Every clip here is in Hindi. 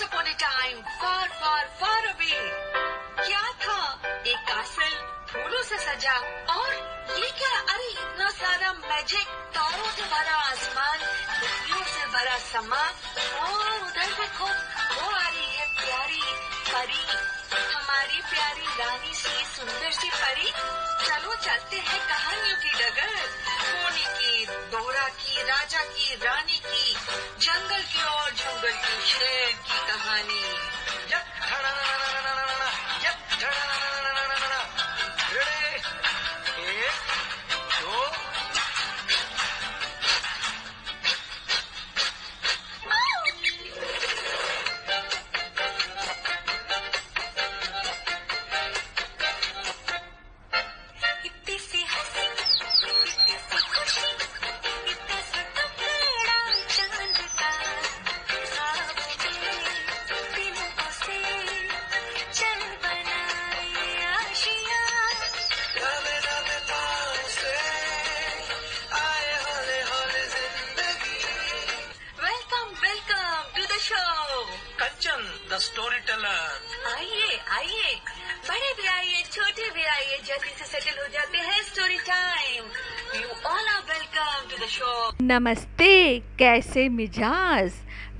Once upon a time, far, far, far away. क्या था? एक कासल फूलों से सजा और ये क्या? अरे इतना सारा मैजिक तारों से भरा आसमान खुशियों से भरा समा और उधर देखो वो आ रही है प्यारी परी हमारी प्यारी रानी सी सुंदर सी परी। चलो चलते हैं कहानियों की डगर सोनी की दोहरा की राजा की रानी की जंगल की और जंगल की शेर नमस्ते कैसे मिजाज?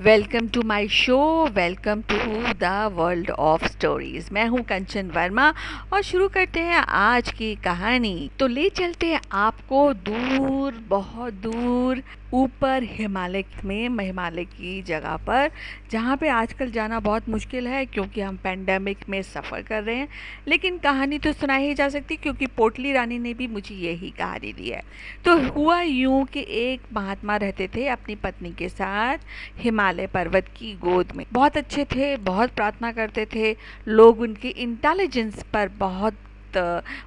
Welcome to my show, welcome to the world of stories. मैं हूँ कंचन वर्मा और शुरू करते हैं आज की कहानी। तो ले चलते हैं आपको दूर, बहुत दूर, ऊपर हिमालय में, हिमालय की जगह पर, जहाँ पे आजकल जाना बहुत मुश्किल है क्योंकि हम पेंडेमिक में सफ़र कर रहे हैं। लेकिन कहानी तो सुनाई ही जा सकती क्योंकि पोटली रानी ने भी मुझे यही कहानी दी है। तो हुआ यूँ कि एक महात्मा रहते थे अपनी पत्नी के साथ हिमालय पर्वत की गोद में। बहुत अच्छे थे, बहुत प्रार्थना करते थे। लोग उनकी इंटेलिजेंस पर बहुत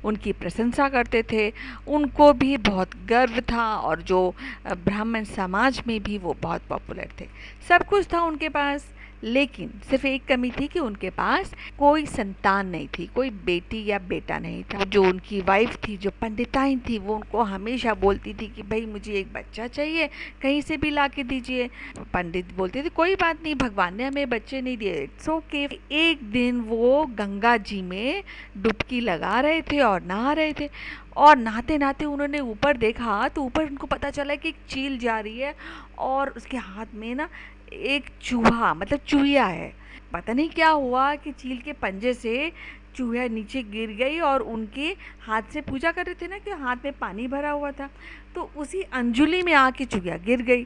उनकी प्रशंसा करते थे। उनको भी बहुत गर्व था और जो ब्राह्मण समाज में भी वो बहुत पॉपुलर थे। सब कुछ था उनके पास। लेकिन सिर्फ़ एक कमी थी कि उनके पास कोई संतान नहीं थी, कोई बेटी या बेटा नहीं था। जो उनकी वाइफ थी, जो पंडिताइन थी, वो उनको हमेशा बोलती थी कि, भाई, मुझे एक बच्चा चाहिए, कहीं से भी ला के दीजिए। पंडित बोलते थे, कोई बात नहीं, भगवान ने हमें बच्चे नहीं दिए। इट्स ओके एक दिन वो गंगा जी में डुबकी लगा रहे थे और नहा रहे थे और नहाते नहाते उन्होंने ऊपर देखा तो ऊपर उनको पता चला कि एक चील जा रही है और उसके हाथ में ना एक चूहा मतलब चूहिया है। पता नहीं क्या हुआ कि चील के पंजे से चूहा नीचे गिर गई और उनके हाथ से पूजा कर रहे थे ना कि हाथ में पानी भरा हुआ था तो उसी अंजुली में आके चूहिया गिर गई।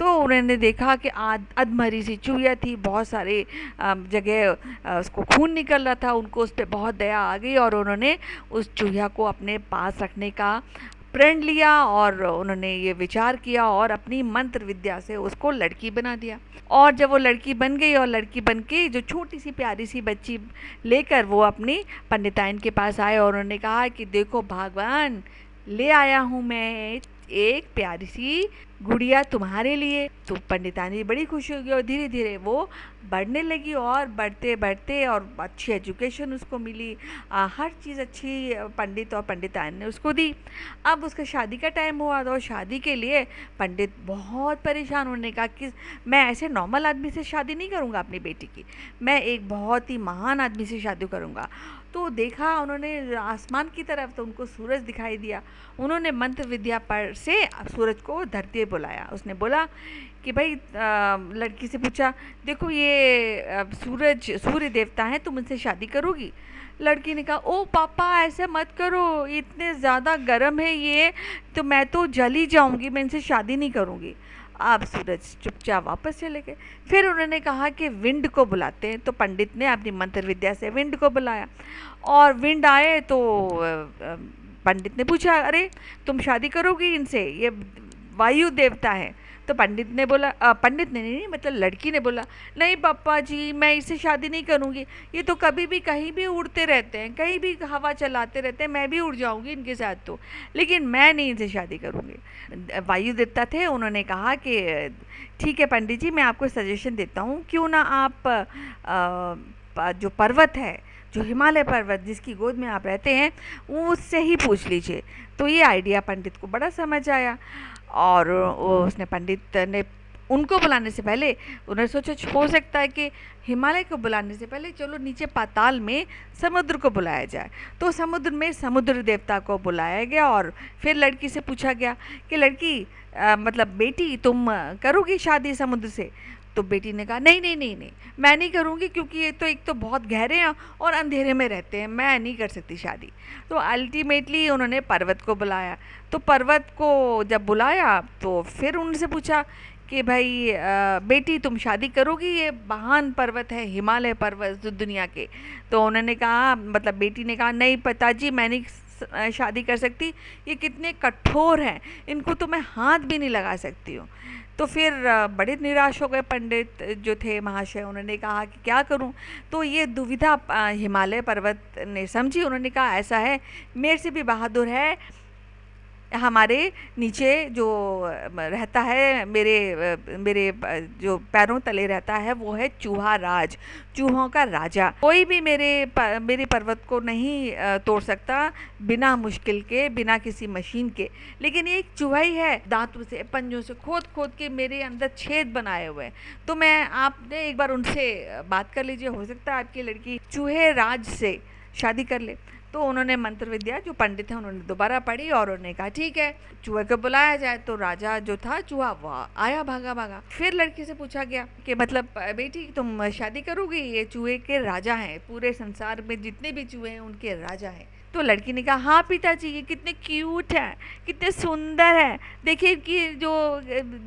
तो उन्होंने देखा कि आध अधमरी सी चूहिया थी, बहुत सारे जगह उसको खून निकल रहा था, उनको उस पर बहुत दया आ गई और उन्होंने उस चूहिया को अपने पास रखने का प्रण लिया और उन्होंने ये विचार किया और अपनी मंत्र विद्या से उसको लड़की बना दिया। और जब वो लड़की बन गई और लड़की बन के जो छोटी सी प्यारी सी बच्ची लेकर वो अपनी पंडिताइन के पास आए और उन्होंने कहा कि देखो, भगवान, ले आया हूँ मैं एक प्यारी सी गुड़िया तुम्हारे लिए तो पंडितानी बड़ी खुश हो गई और धीरे धीरे वो बढ़ने लगी और बढ़ते बढ़ते और अच्छी एजुकेशन उसको मिली। आ, हर चीज़ अच्छी पंडित और पंडितान ने उसको दी। अब उसका शादी का टाइम हुआ तो शादी के लिए पंडित बहुत परेशान होने का कि मैं ऐसे नॉर्मल आदमी से शादी नहीं करूँगा अपनी बेटी की। मैं एक बहुत ही महान आदमी से शादी करूँगा। तो देखा, उन्होंने आसमान की तरफ़ तो उनको सूरज दिखाई दिया। उन्होंने मंत्र विद्या पर से सूरज को धरती बुलाया। उसने बोला कि भाई लड़की से पूछा, देखो ये सूरज, सूर्य देवता हैं, तुम उनसे शादी करोगी? लड़की ने कहा, ओ पापा, ऐसे मत करो, इतने ज़्यादा गर्म है ये तो मैं तो जल ही जाऊँगी, मैं इनसे शादी नहीं करूँगी। अब सूरज चुपचाप वापस चले गए। फिर उन्होंने कहा कि विंड को बुलाते हैं। तो पंडित ने अपनी मंत्र विद्या से विंड को बुलाया। और विंड आए तो पंडित ने पूछा, अरे, तुम शादी करोगी इनसे? ये वायु देवता है। तो पंडित ने बोला अ, पंडित ने नहीं मतलब लड़की ने बोला नहीं पापा जी मैं इससे शादी नहीं करूँगी। ये तो कभी भी कहीं भी उड़ते रहते हैं कहीं भी हवा चलाते रहते हैं मैं भी उड़ जाऊँगी इनके साथ तो। लेकिन मैं नहीं इनसे शादी करूँगी। वायु देवता थे उन्होंने कहा कि ठीक है पंडित जी मैं आपको सजेशन देता हूँ क्यों ना आप प- जो पर्वत है जो हिमालय पर्वत जिसकी गोद में आप रहते हैं उससे ही पूछ लीजिए। तो ये आइडिया पंडित को बड़ा समझ आया। और उसने पंडित ने उनको बुलाने से पहले उन्होंने सोचा हो सकता है कि हिमालय को बुलाने से पहले चलो नीचे पाताल में समुद्र को बुलाया जाए। तो समुद्र में समुद्र देवता को बुलाया गया और फिर लड़की से पूछा गया कि लड़की आ, मतलब बेटी तुम करोगी शादी समुद्र से? तो बेटी ने कहा नहीं नहीं नहीं नहीं मैं नहीं करूँगी क्योंकि ये तो एक तो बहुत गहरे हैं और अंधेरे में रहते हैं मैं नहीं कर सकती शादी। तो अल्टीमेटली उन्होंने पर्वत को बुलाया। तो पर्वत को जब बुलाया तो फिर उनसे पूछा कि भाई आ, बेटी तुम शादी करोगी? ये महान पर्वत है हिमालय पर्वत दुनिया के। तो उन्होंने कहा मतलब बेटी ने कहा नहीं पिताजी मैं नहीं शादी कर सकती। ये कितने कठोर हैं इनको तो मैं हाथ भी नहीं लगा सकती हूँ। तो फिर बड़े निराश हो गए पंडित जो थे महाशय। उन्होंने कहा कि क्या करूँ? तो ये दुविधा हिमालय पर्वत ने समझी। उन्होंने कहा, ऐसा है, मेरे से भी बहादुर है हमारे नीचे जो रहता है, मेरे मेरे जो पैरों तले रहता है, वो है चूहा राज, चूहों का राजा। कोई भी मेरे मेरे पर्वत को नहीं तोड़ सकता बिना मुश्किल के, बिना किसी मशीन के। लेकिन ये एक चूहा ही है, दांतों से, पंजों से खोद खोद के मेरे अंदर छेद बनाए हुए तो मैं, आपने एक बार उनसे बात कर लीजिए, हो सकता है आपकी लड़की चूहे राज से शादी कर ले। तो उन्होंने मंत्र विद्या, जो पंडित हैं, उन्होंने दोबारा पढ़ी और उन्होंने कहा, ठीक है, चूहे को बुलाया जाए। तो राजा जो था, चूहा, वह आया भागा भागा। फिर लड़की से पूछा गया कि मतलब बेटी, तुम शादी करोगी? ये चूहे के राजा हैं, पूरे संसार में जितने भी चूहे हैं, उनके राजा हैं। तो लड़की ने कहा हाँ पिताजी, ये कितने क्यूट हैं, कितने सुंदर हैं। देखिए कि जो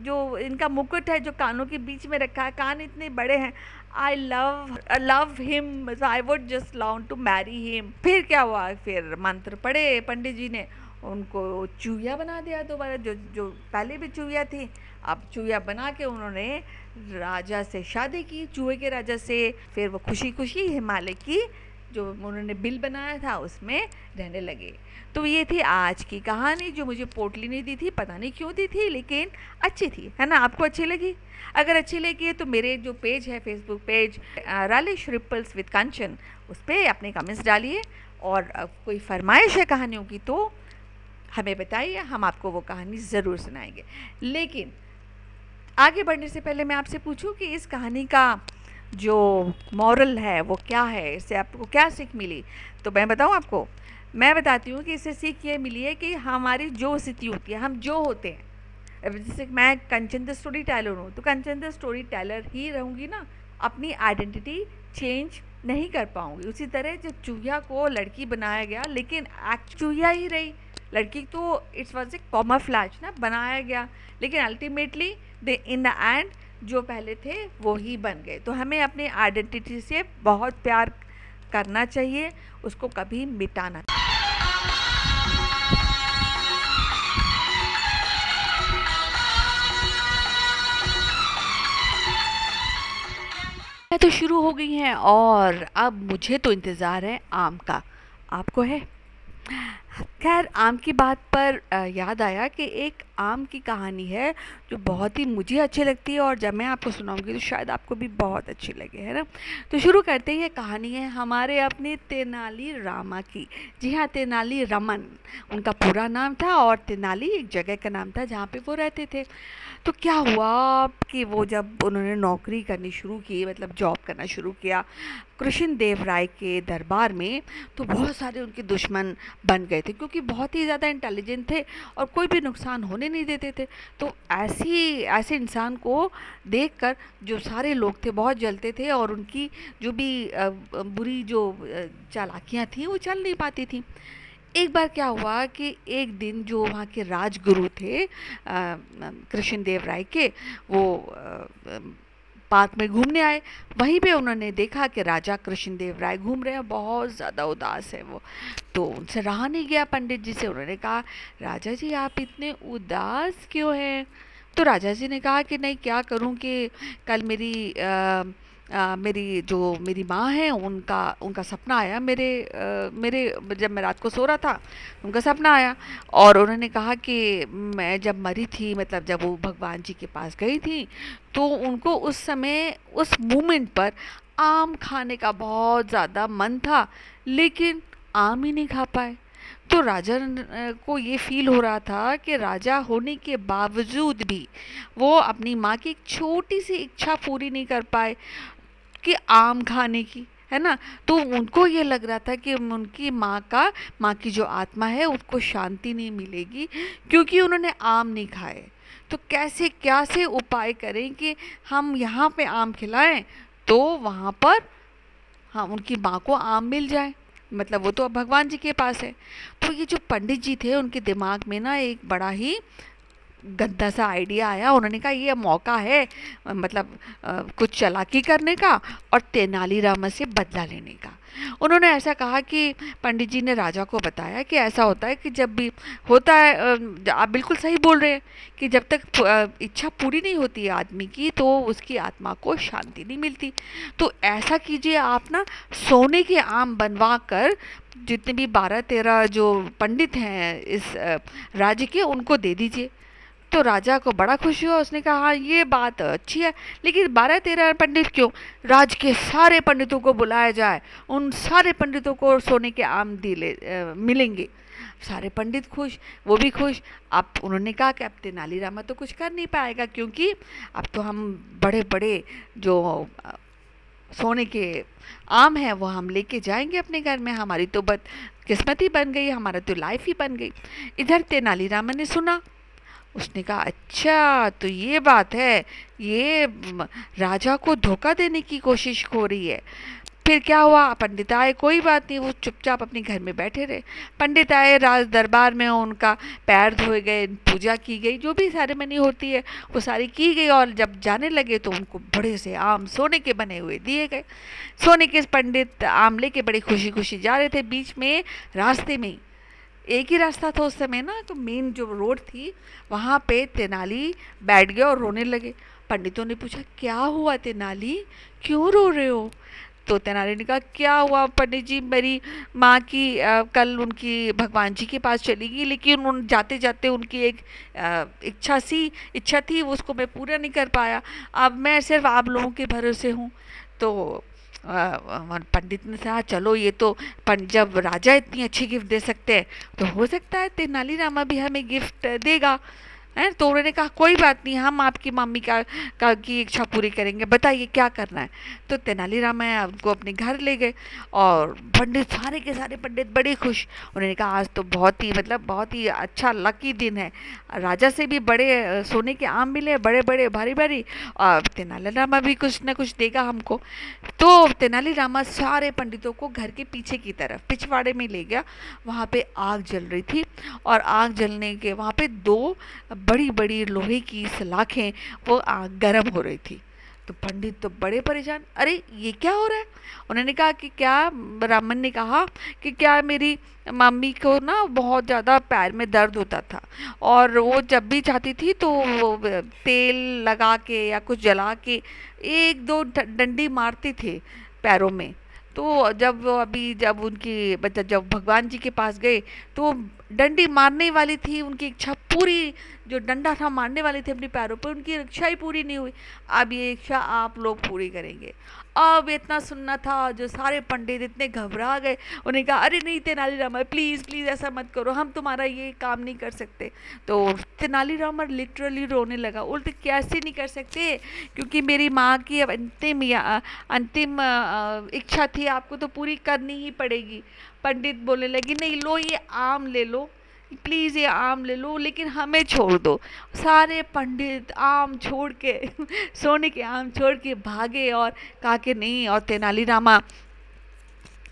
जो इनका मुकुट है, जो कानों के बीच में रखा है, कान इतने बड़े हैं I love love him I would just love to marry him फिर क्या हुआ? फिर मंत्र पढ़े, पंडित जी ने। उनको चूहिया बना दिया दोबारा। जो जो पहले भी चूहिया थी, अब चूहिया बना के उन्होंने राजा से शादी की, चूहे के राजा से। फिर वो खुशी खुशी हिमालय की जो उन्होंने बिल बनाया था, उसमें रहने लगे। तो ये थी आज की कहानी, जो मुझे पोटली ने दी थी, पता नहीं क्यों दी थी, लेकिन अच्छी थी, है ना? आपको अच्छी लगी? अगर अच्छी लगी है तो मेरे जो पेज है Facebook page relish ripples with Kanchan उस पर अपने कमेंट्स डालिए, और कोई फरमाइश है कहानियों की तो हमें बताइए, हम आपको वो कहानी ज़रूर सुनाएँगे। लेकिन, आगे बढ़ने से पहले मैं आपसे पूछूँ कि इस कहानी का जो मॉरल है, वो क्या है, इससे आपको क्या सीख मिली? तो मैं बताऊँ आपको? मैं बताती हूँ कि इससे सीख ये मिली है कि हमारी जो स्थिति होती है, हम जो होते हैं। जैसे मैं कंचन द स्टोरी टेलर हूँ तो कंचन द स्टोरी टेलर ही रहूँगी ना, अपनी आइडेंटिटी चेंज नहीं कर पाऊँगी। उसी तरह जब चूहिया को लड़की बनाया गया, लेकिन चूहिया ही रही। लड़की तो it's was a comer flash ना बनाया गया, लेकिन ultimately they in the end जो पहले थे, वो ही बन गए। तो हमें अपने आइडेंटिटी से बहुत प्यार करना चाहिए, उसको कभी मिटाना तो शुरू हो गई हैं और अब मुझे तो इंतज़ार है आम का। आपको है? खैर, आम की बात पर याद आया कि एक आम की कहानी है जो बहुत ही मुझे अच्छी लगती है और जब मैं आपको सुनाऊँगी तो शायद आपको भी बहुत अच्छी लगे, है ना? तो शुरू करते हैं, ये कहानी है हमारे अपने तेनाली रामा की। जी हाँ तेनाली रमन, उनका पूरा नाम था और तेनाली एक जगह का नाम था जहाँ पे वो रहते थे। तो क्या हुआ कि वो जब उन्होंने नौकरी करनी शुरू की मतलब जॉब करना शुरू किया कृष्ण देव राय के दरबार में तो बहुत सारे उनके दुश्मन बन गए थे, क्योंकि बहुत ही ज़्यादा इंटेलिजेंट थे और कोई भी नुकसान होने नहीं देते थे। तो ऐसी, ऐसे इंसान को देखकर जो सारे लोग थे, बहुत जलते थे और उनकी जो भी बुरी जो चालाकियाँ थी, वो चल नहीं पाती थी। एक बार क्या हुआ कि एक दिन जो वहाँ के राजगुरु थे कृष्ण देव राय के, वो पार्क में घूमने आए। वहीं पे उन्होंने देखा कि राजा कृष्णदेव राय घूम रहे हैं। बहुत ज़्यादा उदास है वो। तो उनसे रहा नहीं गया पंडित जी से। उन्होंने कहा, राजा जी, आप इतने उदास क्यों हैं? तो राजा जी ने कहा कि नहीं क्या करूँ कि कल मेरी आ, आ, मेरी जो मेरी माँ है उनका उनका सपना आया मेरे आ, मेरे जब मैं रात को सो रहा था उनका सपना आया। और उन्होंने कहा कि मैं जब मरी थी मतलब जब वो भगवान जी के पास गई थी तो उनको उस समय उस मोमेंट पर आम खाने का बहुत ज़्यादा मन था लेकिन आम ही नहीं खा पाए। तो राजा को ये फील हो रहा था कि राजा होने के बावजूद भी वो अपनी माँ की एक छोटी सी इच्छा पूरी नहीं कर पाए कि आम खाने की, है ना? तो उनको ये लग रहा था कि उनकी माँ का, माँ की जो आत्मा है उसको शांति नहीं मिलेगी क्योंकि उन्होंने आम नहीं खाए। तो कैसे, क्या से उपाय करें कि हम यहाँ पे आम खिलाएँ तो वहाँ पर हाँ उनकी माँ को आम मिल जाए? मतलब वो तो अब भगवान जी के पास है। तो ये जो पंडित जी थे उनके दिमाग में ना एक बड़ा ही गंदा सा आइडिया आया। उन्होंने कहा ये मौका है मतलब आ, कुछ चलाकी करने का और तेनालीरामा से बदला लेने का। उन्होंने ऐसा कहा कि पंडित जी ने राजा को बताया कि ऐसा होता है कि जब भी होता है आप बिल्कुल सही बोल रहे हैं कि जब तक इच्छा पूरी नहीं होती आदमी की तो उसकी आत्मा को शांति नहीं मिलती। तो ऐसा कीजिए आप ना, सोने के आम बनवा कर जितने भी बारह तेरह जो पंडित हैं इस राज्य के, उनको दे दीजिए। तो राजा को बड़ा खुशी हुआ। उसने कहा हाँ ये बात अच्छी है, लेकिन बारह तेरह पंडित क्यों? राज के सारे पंडितों को बुलाया जाए, उन सारे पंडितों को सोने के आम दिले मिलेंगे। सारे पंडित खुश, वो भी खुश। अब उन्होंने कहा कि अब तेनालीरामा तो कुछ कर नहीं पाएगा, क्योंकि अब तो हम बड़े बड़े जो सोने के आम हैं, वो हम लेके जाएँगे अपने घर में। हमारी तो बद, किस्मत ही बन गई, हमारा तो लाइफ ही बन गई। इधर तेनालीरामा ने सुना उसने कहा अच्छा तो ये बात है, ये राजा को धोखा देने की कोशिश हो रही है। फिर क्या हुआ? पंडित आए, कोई बात नहीं, वो चुपचाप अपने घर में बैठे रहे। पंडित आए, राज दरबार में उनका पैर धोए गए, पूजा की गई, जो भी सेरेमनी होती है, वो सारी की गई और जब जाने लगे तो उनको बड़े से आम सोने के बने हुए दिए गए। सोने के पंडित आम लेके बड़ी खुशी खुशी जा रहे थे। बीच में रास्ते में ही एक ही रास्ता था उस समय ना तो मेन जो रोड थी वहाँ पे तेनाली बैठ गया और रोने लगे। पंडितों ने पूछा क्या हुआ तेनाली? क्यों रो रहे हो? तो तेनाली ने कहा क्या हुआ पंडित जी? मेरी माँ की अ, कल उनकी भगवान जी के पास चली गई लेकिन उन जाते जाते उनकी एक अ, इच्छा सी इच्छा थी उसको मैं पूरा नहीं कर पाया। अब मैं सिर्फ़ आप लोगों के भरोसे हूँ। तो पंडित ने कहा, चलो, ये तो जब राजा इतनी अच्छी गिफ्ट दे सकते हैं तो हो सकता है तेनालीरामा भी हमें गिफ्ट देगा। है? तो उन्होंने कहा कोई बात नहीं हम आपकी मम्मी का, का की इच्छा पूरी करेंगे। बताइए क्या करना है? तो तेनालीरामा उनको अपने घर ले गए और पंडित सारे के सारे पंडित बड़े खुश। उन्होंने कहा आज तो बहुत ही मतलब बहुत ही अच्छा लकी दिन है। राजा से भी बड़े सोने के आम मिले बड़े बड़े भारी भारी और तेनालीरामा भी कुछ ना कुछ देगा हमको। तो तेनालीरामा सारे पंडितों को घर के पीछे की तरफ़ पिछवाड़े में ले गया। वहाँ पर आग जल रही थी और आग जलने के वहाँ पर दो बड़ी बड़ी लोहे की सलाखें, वो आग गर्म हो रही थी। तो पंडित तो बड़े परेशान, अरे, ये क्या हो रहा है? उन्होंने कहा कि, क्या? ब्राह्मण ने कहा कि, क्या मेरी मम्मी को ना बहुत ज़्यादा पैर में दर्द होता था और वो जब भी चाहती थी तो तेल लगा के या कुछ जला के एक दो डंडी मारते थे पैरों में। तो जब वो अभी, जब उनकी जब भगवान जी के पास गए तो डंडी मारने वाली थी, उनकी इच्छा पूरी, जो डंडा था मारने वाली थी अपने पैरों पर, उनकी इच्छा ही पूरी नहीं हुई। अब ये इच्छा आप लोग पूरी करेंगे। अब इतना सुनना था, जो सारे पंडित इतने घबरा गए। उन्हें कहा, अरे नहीं, तेनालीरामा प्लीज़ प्लीज़ ऐसा मत करो, हम तुम्हारा ये काम नहीं कर सकते। तो तेनालीरामा लिटरली रोने लगा। उल्ट कैसे नहीं कर सकते? क्योंकि मेरी माँ की अंतिम अंतिम इच्छा थी, आपको तो पूरी करनी ही पड़ेगी। पंडित बोलने लगे, नहीं लो, ये आम ले लो प्लीज़ ये आम ले लो, लेकिन हमें छोड़ दो। सारे पंडित आम छोड़ के, सोने के आम छोड़ के भागे और कहा कि नहीं, और तेनालीरामा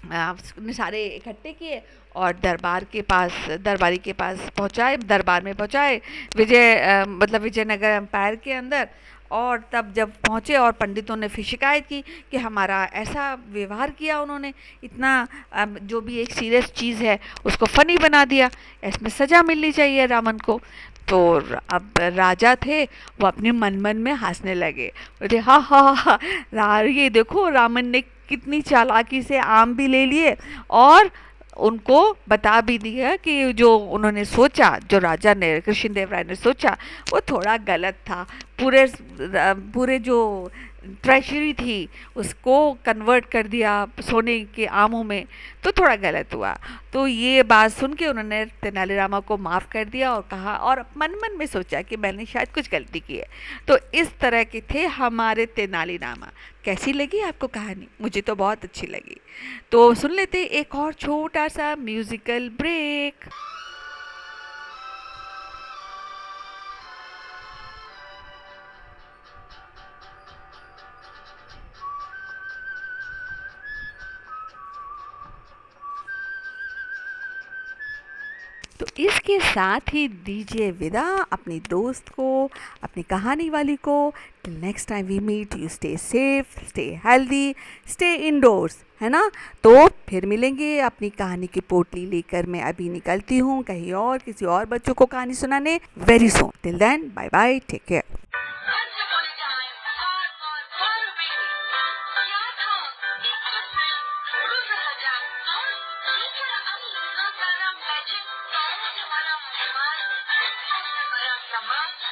ने सारे इकट्ठे किए और दरबार के पास, दरबारी के पास पहुँचाए, दरबार में पहुँचाए। विजय मतलब विजयनगर एम्पायर के अंदर और तब जब पहुँचे और पंडितों ने फिर शिकायत की कि हमारा ऐसा व्यवहार किया उन्होंने, इतना जो भी एक सीरियस चीज़ है, उसको फ़नी बना दिया, इसमें सज़ा मिलनी चाहिए रावण को। तो अब राजा थे, वो अपने मन मन में हंसने लगे। बोले, हा हाँ हाँ ये देखो, रावण ने कितनी चालाकी से आम भी ले लिए और उनको बता भी दिया कि जो उन्होंने सोचा, जो राजा ने, कृष्णदेव राय ने सोचा, वो थोड़ा गलत था। पूरे पूरे जो ट्रेजरी थी, उसको कन्वर्ट कर दिया सोने के आमों में तो थोड़ा गलत हुआ। तो ये बात सुन के उन्होंने तेनालीरामा को माफ़ कर दिया और कहा और मन मन में सोचा कि मैंने शायद कुछ गलती की है। तो इस तरह के थे हमारे तेनालीरामा कैसी लगी आपको कहानी? मुझे तो बहुत अच्छी लगी। तो सुन लेते एक और छोटा सा म्यूज़िकल ब्रेक तो इसके साथ ही दीजिए विदा अपनी दोस्त को, अपनी कहानी वाली को। Till next time we meet you stay safe stay healthy stay indoors है ना? तो फिर मिलेंगे अपनी कहानी की पोटली लेकर। मैं अभी निकलती हूँ कहीं और, किसी और बच्चों को कहानी सुनाने very soon till then bye bye take care भरा